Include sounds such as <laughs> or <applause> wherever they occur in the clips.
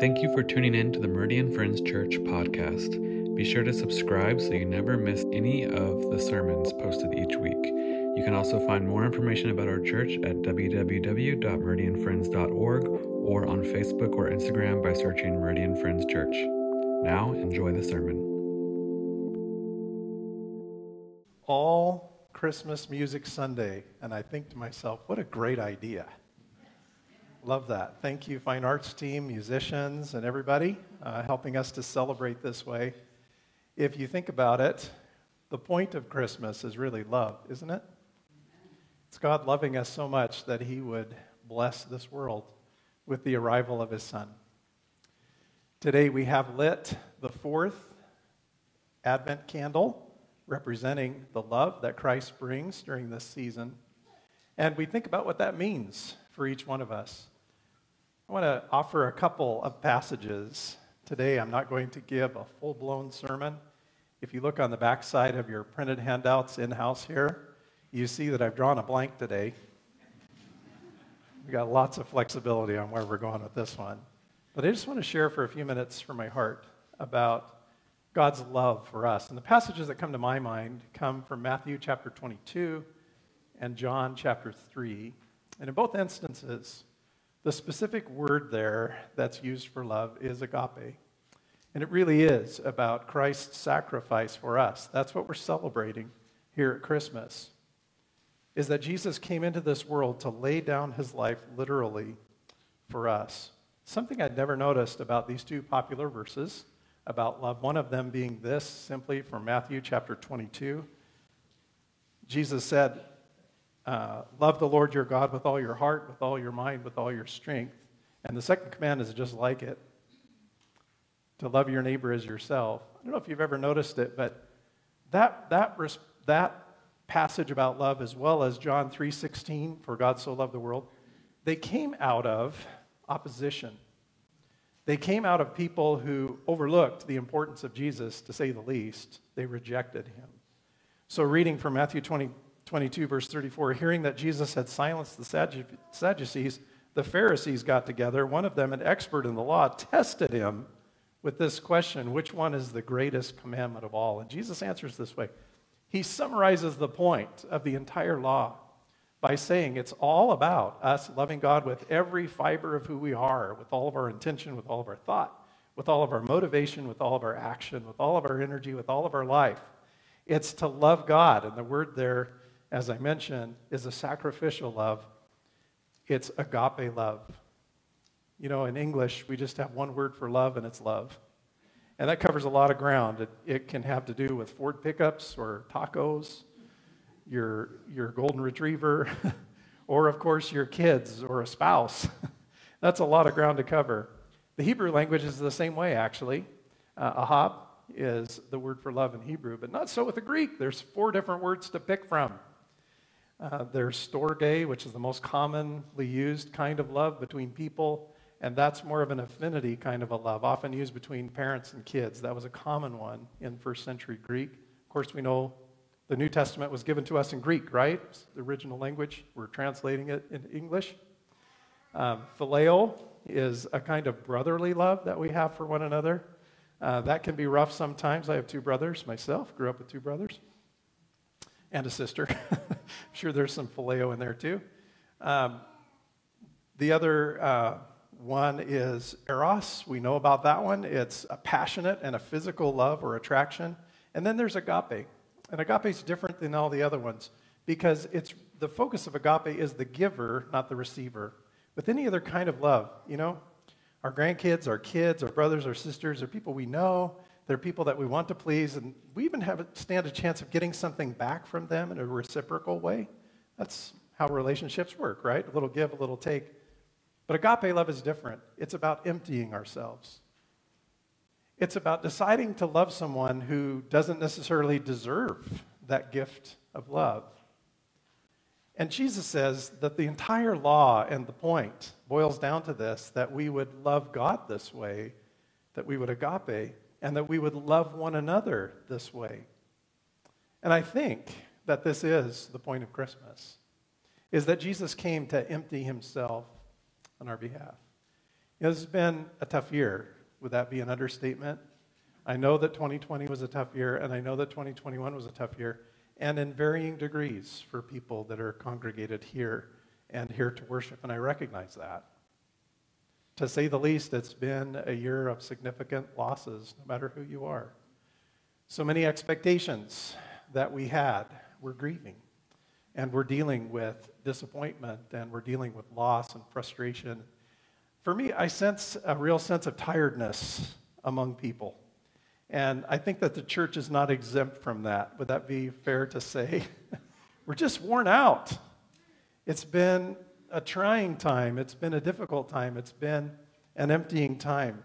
Thank you for tuning in to the Meridian Friends Church podcast. Be sure to subscribe so you never miss any of the sermons posted each week. You can also find more information about our church at www.meridianfriends.org or on Facebook or Instagram by searching Meridian Friends Church. Now, enjoy the sermon. All Christmas Music Sunday, and I think to myself, what a great idea. Love that. Thank you, fine arts team, musicians, and everybody uh, helping us to celebrate this way. If you think about it, the point of Christmas is really love, isn't it? It's God loving us so much that He would bless this world with the arrival of His Son. Today we have lit the fourth Advent candle representing the love that Christ brings during this season. And we think about what that means for each one of us. I want to offer a couple of passages. Today, I'm not going to give a full blown sermon. If you look on the back side of your printed handouts in house here, you see that I've drawn a blank today. We've got lots of flexibility on where we're going with this one. But I just want to share for a few minutes from my heart about God's love for us. And the passages that come to my mind come from Matthew chapter 22 and John chapter 3. And in both instances, the specific word there that's used for love is agape. And it really is about Christ's sacrifice for us. That's what we're celebrating here at Christmas. Is that Jesus came into this world to lay down his life literally for us. Something I'd never noticed about these two popular verses about love, one of them being this simply from Matthew chapter 22. Jesus said, uh, love the Lord your God with all your heart, with all your mind, with all your strength. And the second command is just like it to love your neighbor as yourself. I don't know if you've ever noticed it, but that, that, that passage about love, as well as John 3.16, for God so loved the world, they came out of opposition. They came out of people who overlooked the importance of Jesus, to say the least. They rejected him. So, reading from Matthew 20, 22, verse 34, hearing that Jesus had silenced the Sadducees, the Pharisees got together. One of them, an expert in the law, tested him with this question Which one is the greatest commandment of all? And Jesus answers this way He summarizes the point of the entire law by saying it's all about us loving God with every fiber of who we are, with all of our intention, with all of our thought, with all of our motivation, with all of our action, with all of our energy, with all of our life. It's to love God. And the word there as I mentioned, is a sacrificial love. It's agape love. You know, in English, we just have one word for love, and it's love. And that covers a lot of ground. It, it can have to do with Ford pickups or tacos, your, your golden retriever, <laughs> or, of course, your kids or a spouse. <laughs> That's a lot of ground to cover. The Hebrew language is the same way, actually. Uh, ahab is the word for love in Hebrew, but not so with the Greek. There's four different words to pick from. Uh, there's storge, which is the most commonly used kind of love between people, and that's more of an affinity kind of a love, often used between parents and kids. That was a common one in first century Greek. Of course, we know the New Testament was given to us in Greek, right? It's the original language. We're translating it into English. Um, phileo is a kind of brotherly love that we have for one another. Uh, that can be rough sometimes. I have two brothers myself, grew up with two brothers and a sister. <laughs> I'm sure there's some phileo in there too. Um, the other uh, one is eros. We know about that one. It's a passionate and a physical love or attraction. And then there's agape. And agape is different than all the other ones because it's the focus of agape is the giver, not the receiver. With any other kind of love, you know, our grandkids, our kids, our brothers, our sisters, or people we know, they're people that we want to please, and we even have a, stand a chance of getting something back from them in a reciprocal way. That's how relationships work, right? A little give, a little take. But agape love is different. It's about emptying ourselves. It's about deciding to love someone who doesn't necessarily deserve that gift of love. And Jesus says that the entire law and the point boils down to this that we would love God this way, that we would agape and that we would love one another this way. And I think that this is the point of Christmas is that Jesus came to empty himself on our behalf. You know, this has been a tough year. Would that be an understatement? I know that 2020 was a tough year, and I know that 2021 was a tough year, and in varying degrees for people that are congregated here and here to worship, and I recognize that. To say the least, it's been a year of significant losses, no matter who you are. So many expectations that we had, we're grieving. And we're dealing with disappointment and we're dealing with loss and frustration. For me, I sense a real sense of tiredness among people. And I think that the church is not exempt from that. Would that be fair to say? <laughs> we're just worn out. It's been a trying time. It's been a difficult time. It's been an emptying time.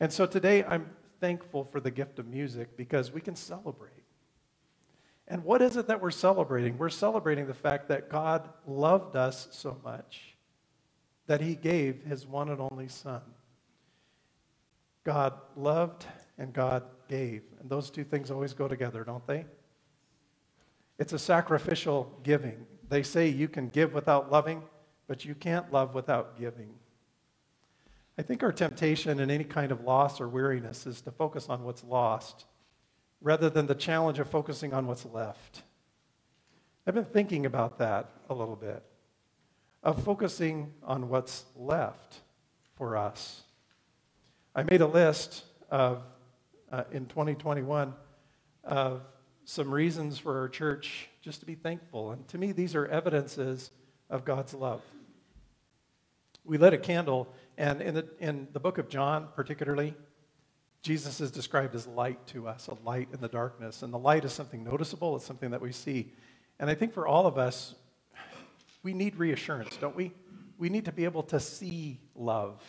And so today I'm thankful for the gift of music because we can celebrate. And what is it that we're celebrating? We're celebrating the fact that God loved us so much that he gave his one and only Son. God loved and God gave. And those two things always go together, don't they? It's a sacrificial giving. They say you can give without loving, but you can't love without giving. I think our temptation in any kind of loss or weariness is to focus on what's lost rather than the challenge of focusing on what's left. I've been thinking about that a little bit, of focusing on what's left for us. I made a list of, uh, in 2021 of some reasons for our church just to be thankful. And to me, these are evidences of God's love. We lit a candle, and in the, in the book of John, particularly, Jesus is described as light to us, a light in the darkness. And the light is something noticeable, it's something that we see. And I think for all of us, we need reassurance, don't we? We need to be able to see love.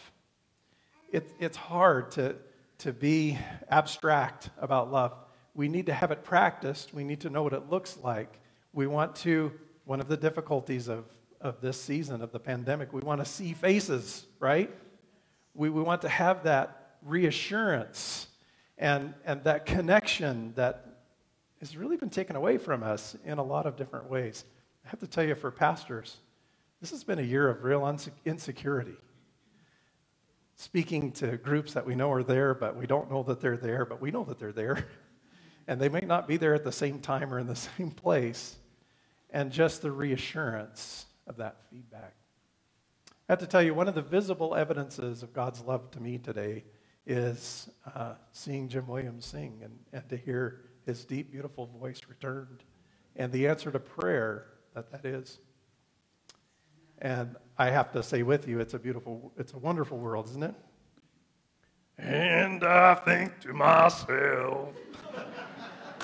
It, it's hard to, to be abstract about love. We need to have it practiced. We need to know what it looks like. We want to, one of the difficulties of, of this season of the pandemic, we want to see faces, right? We, we want to have that reassurance and, and that connection that has really been taken away from us in a lot of different ways. I have to tell you, for pastors, this has been a year of real insecurity. Speaking to groups that we know are there, but we don't know that they're there, but we know that they're there. <laughs> And they may not be there at the same time or in the <laughs> same place. And just the reassurance of that feedback. I have to tell you, one of the visible evidences of God's love to me today is uh, seeing Jim Williams sing and, and to hear his deep, beautiful voice returned and the answer to prayer that that is. And I have to say with you, it's a beautiful, it's a wonderful world, isn't it? And I think to myself,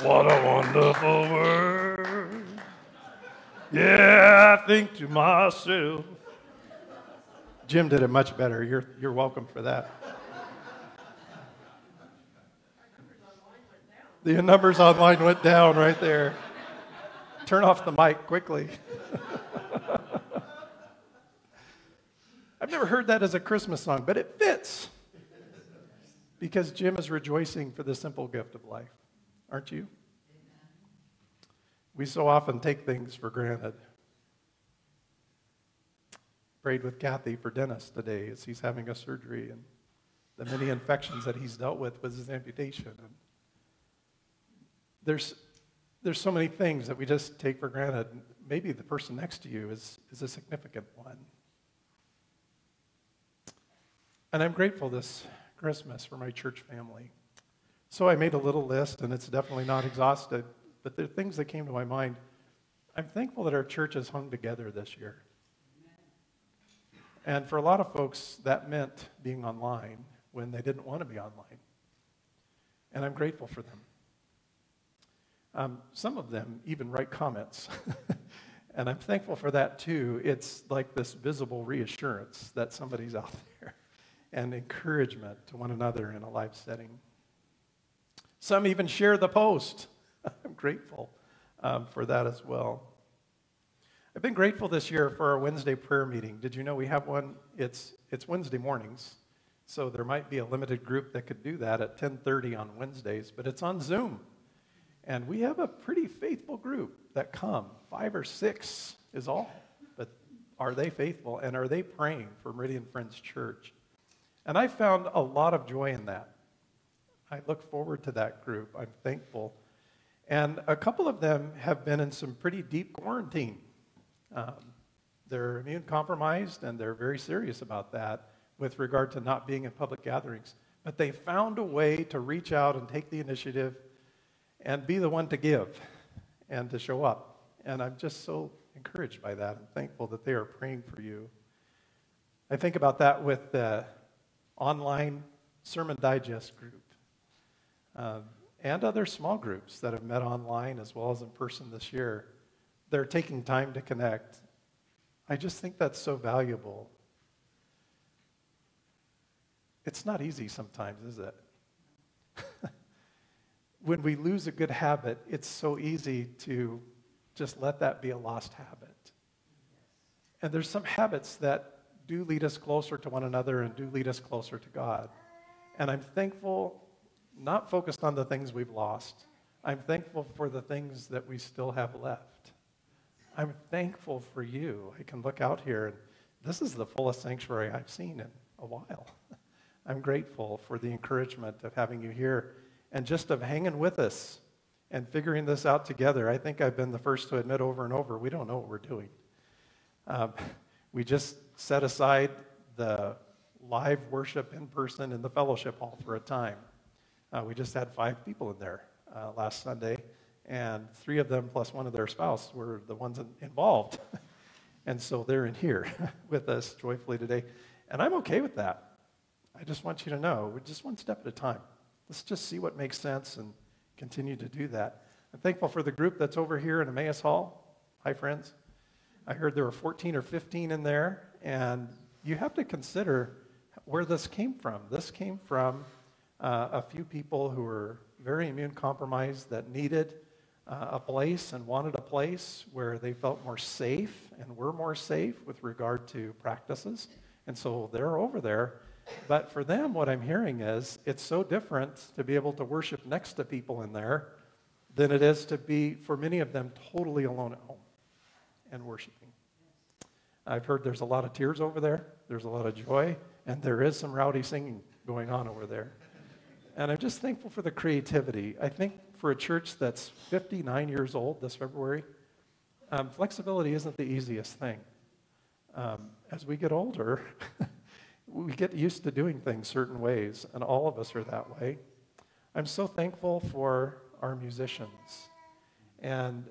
what a wonderful world. Yeah, I think to myself. Jim did it much better. You're, you're welcome for that. The numbers online went down right there. Turn off the mic quickly. I've never heard that as a Christmas song, but it fits. Because Jim is rejoicing for the simple gift of life. Aren't you? We so often take things for granted. Prayed with Kathy for Dennis today as he's having a surgery and the many <sighs> infections that he's dealt with with his amputation. And there's, there's so many things that we just take for granted. Maybe the person next to you is, is a significant one. And I'm grateful this Christmas for my church family. So I made a little list, and it's definitely not exhausted, but there are things that came to my mind. I'm thankful that our church has hung together this year. And for a lot of folks, that meant being online when they didn't want to be online. And I'm grateful for them. Um, some of them even write comments. <laughs> and I'm thankful for that too. It's like this visible reassurance that somebody's <laughs> out there and encouragement to one another in a live setting. Some even share the post. <laughs> I'm grateful um, for that as well. I've been grateful this year for our Wednesday prayer meeting. Did you know we have one? It's, it's Wednesday mornings, so there might be a limited group that could do that at 10:30 on Wednesdays, but it's on Zoom. And we have a pretty faithful group that come. Five or six is all. But are they faithful? And are they praying for Meridian Friends Church? And I found a lot of joy in that. I look forward to that group. I'm thankful. And a couple of them have been in some pretty deep quarantine. Um, they're immune compromised and they're very serious about that with regard to not being in public gatherings. But they found a way to reach out and take the initiative and be the one to give and to show up. And I'm just so encouraged by that. I'm thankful that they are praying for you. I think about that with the online Sermon Digest group um, and other small groups that have met online as well as in person this year. They're taking time to connect. I just think that's so valuable. It's not easy sometimes, is it? <laughs> when we lose a good habit, it's so easy to just let that be a lost habit. And there's some habits that do lead us closer to one another and do lead us closer to God. And I'm thankful, not focused on the things we've lost, I'm thankful for the things that we still have left. I'm thankful for you. I can look out here, and this is the fullest sanctuary I've seen in a while. <laughs> I'm grateful for the encouragement of having you here and just of hanging with us and figuring this out together. I think I've been the first to admit over and over we don't know what we're doing. Um, <laughs> we just set aside the live worship in person in the fellowship hall for a time. Uh, we just had five people in there uh, last Sunday, and three of them plus one of their spouse were the ones involved. <laughs> and so they're in here <laughs> with us joyfully today. And I'm okay with that. I just want you to know, we're just one step at a time. Let's just see what makes sense and continue to do that. I'm thankful for the group that's over here in Emmaus Hall. Hi, friends. I heard there were 14 or 15 in there, and you have to consider where this came from. This came from uh, a few people who were very immune compromised that needed uh, a place and wanted a place where they felt more safe and were more safe with regard to practices. And so they're over there but for them, what I'm hearing is it's so different to be able to worship next to people in there than it is to be, for many of them, totally alone at home and worshiping. I've heard there's a lot of tears over there, there's a lot of joy, and there is some rowdy singing going on over there. And I'm just thankful for the creativity. I think for a church that's 59 years old this February, um, flexibility isn't the easiest thing. Um, as we get older, <laughs> we get used to doing things certain ways, and all of us are that way. I'm so thankful for our musicians. And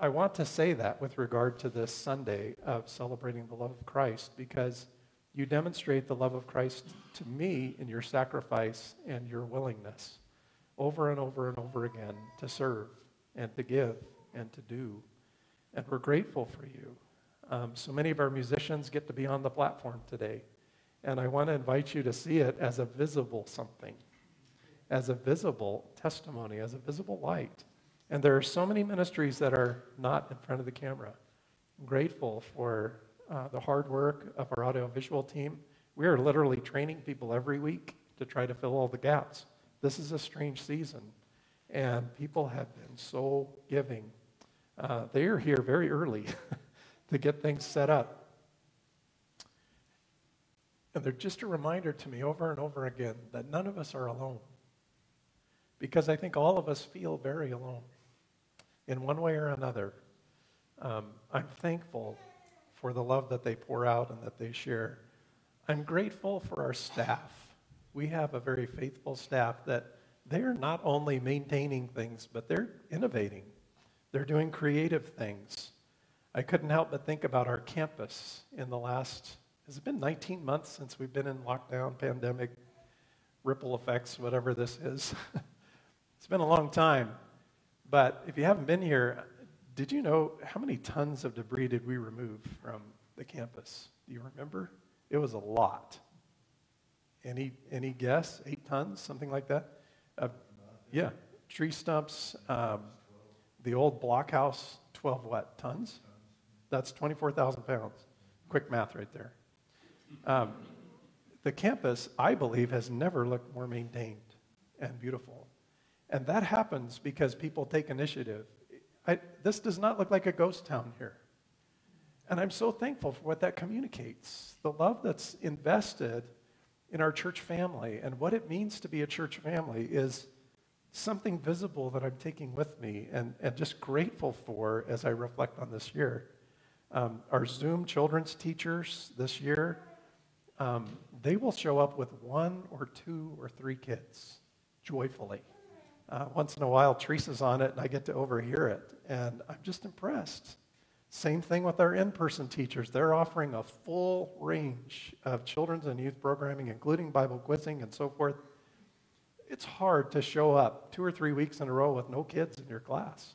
I want to say that with regard to this Sunday of celebrating the love of Christ, because you demonstrate the love of Christ to me in your sacrifice and your willingness over and over and over again to serve and to give and to do. And we're grateful for you. Um, so many of our musicians get to be on the platform today. And I want to invite you to see it as a visible something, as a visible testimony, as a visible light. And there are so many ministries that are not in front of the camera. I'm grateful for uh, the hard work of our audiovisual team. We are literally training people every week to try to fill all the gaps. This is a strange season, and people have been so giving. Uh, they are here very early <laughs> to get things set up. And they're just a reminder to me over and over again that none of us are alone. Because I think all of us feel very alone in one way or another. Um, I'm thankful for the love that they pour out and that they share. I'm grateful for our staff. We have a very faithful staff that they're not only maintaining things, but they're innovating. They're doing creative things. I couldn't help but think about our campus in the last has it been 19 months since we've been in lockdown, pandemic, ripple effects, whatever this is? <laughs> it's been a long time. But if you haven't been here, did you know how many tons of debris did we remove from the campus? Do you remember? It was a lot. Any, any guess? Eight tons, something like that? Uh, yeah. Tree stumps, um, the old blockhouse, 12 what? Tons? That's 24,000 pounds. Quick math right there. Um, the campus, I believe, has never looked more maintained and beautiful. And that happens because people take initiative. I, this does not look like a ghost town here. And I'm so thankful for what that communicates the love that's invested in our church family. And what it means to be a church family is something visible that I'm taking with me and, and just grateful for as I reflect on this year. Um, our Zoom children's teachers this year, um, they will show up with one or two or three kids joyfully. Uh, once in a while, Teresa's on it and I get to overhear it, and I'm just impressed. Same thing with our in person teachers. They're offering a full range of children's and youth programming, including Bible quizzing and so forth. It's hard to show up two or three weeks in a row with no kids in your class,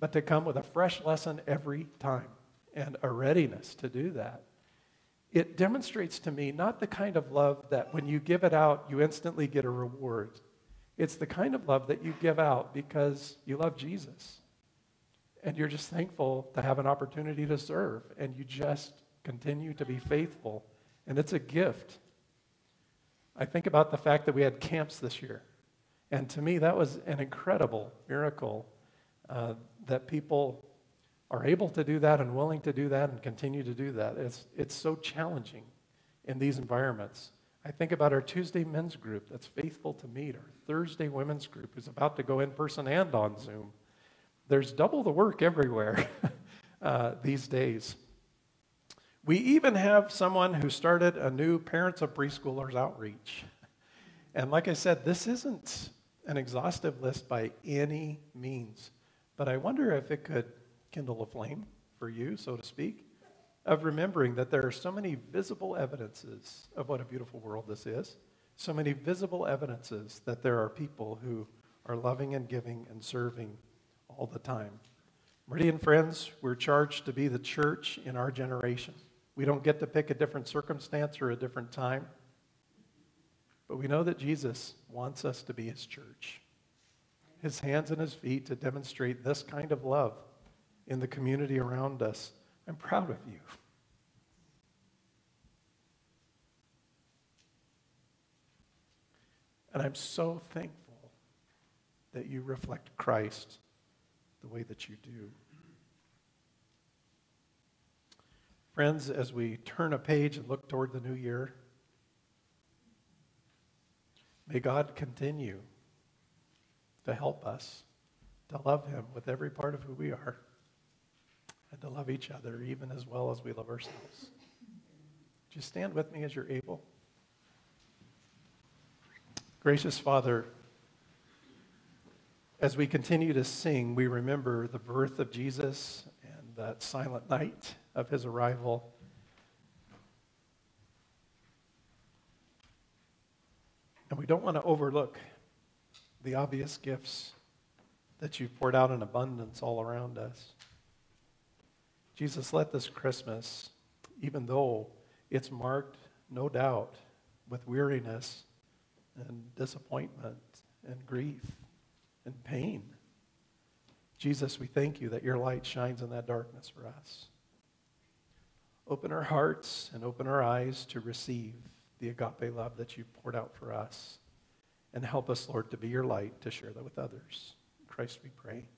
but to come with a fresh lesson every time and a readiness to do that. It demonstrates to me not the kind of love that when you give it out, you instantly get a reward. It's the kind of love that you give out because you love Jesus. And you're just thankful to have an opportunity to serve. And you just continue to be faithful. And it's a gift. I think about the fact that we had camps this year. And to me, that was an incredible miracle uh, that people are able to do that and willing to do that and continue to do that. It's, it's so challenging in these environments. I think about our Tuesday men's group that's faithful to meet, our Thursday women's group who's about to go in person and on Zoom. There's double the work everywhere <laughs> uh, these days. We even have someone who started a new Parents of Preschoolers outreach. And like I said, this isn't an exhaustive list by any means, but I wonder if it could kindle a flame for you, so to speak, of remembering that there are so many visible evidences of what a beautiful world this is, so many visible evidences that there are people who are loving and giving and serving all the time. Meridian friends, we're charged to be the church in our generation. We don't get to pick a different circumstance or a different time, but we know that Jesus wants us to be his church, his hands and his feet to demonstrate this kind of love in the community around us. I'm proud of you. And I'm so thankful that you reflect Christ the way that you do. Friends, as we turn a page and look toward the new year, may God continue to help us to love Him with every part of who we are and to love each other even as well as we love ourselves. Just stand with me as you're able. Gracious Father, as we continue to sing, we remember the birth of Jesus and that silent night of his arrival. And we don't want to overlook the obvious gifts that you've poured out in abundance all around us. Jesus, let this Christmas, even though it's marked, no doubt, with weariness and disappointment and grief and pain. Jesus, we thank you that your light shines in that darkness for us. Open our hearts and open our eyes to receive the agape love that you've poured out for us. And help us, Lord, to be your light to share that with others. In Christ we pray.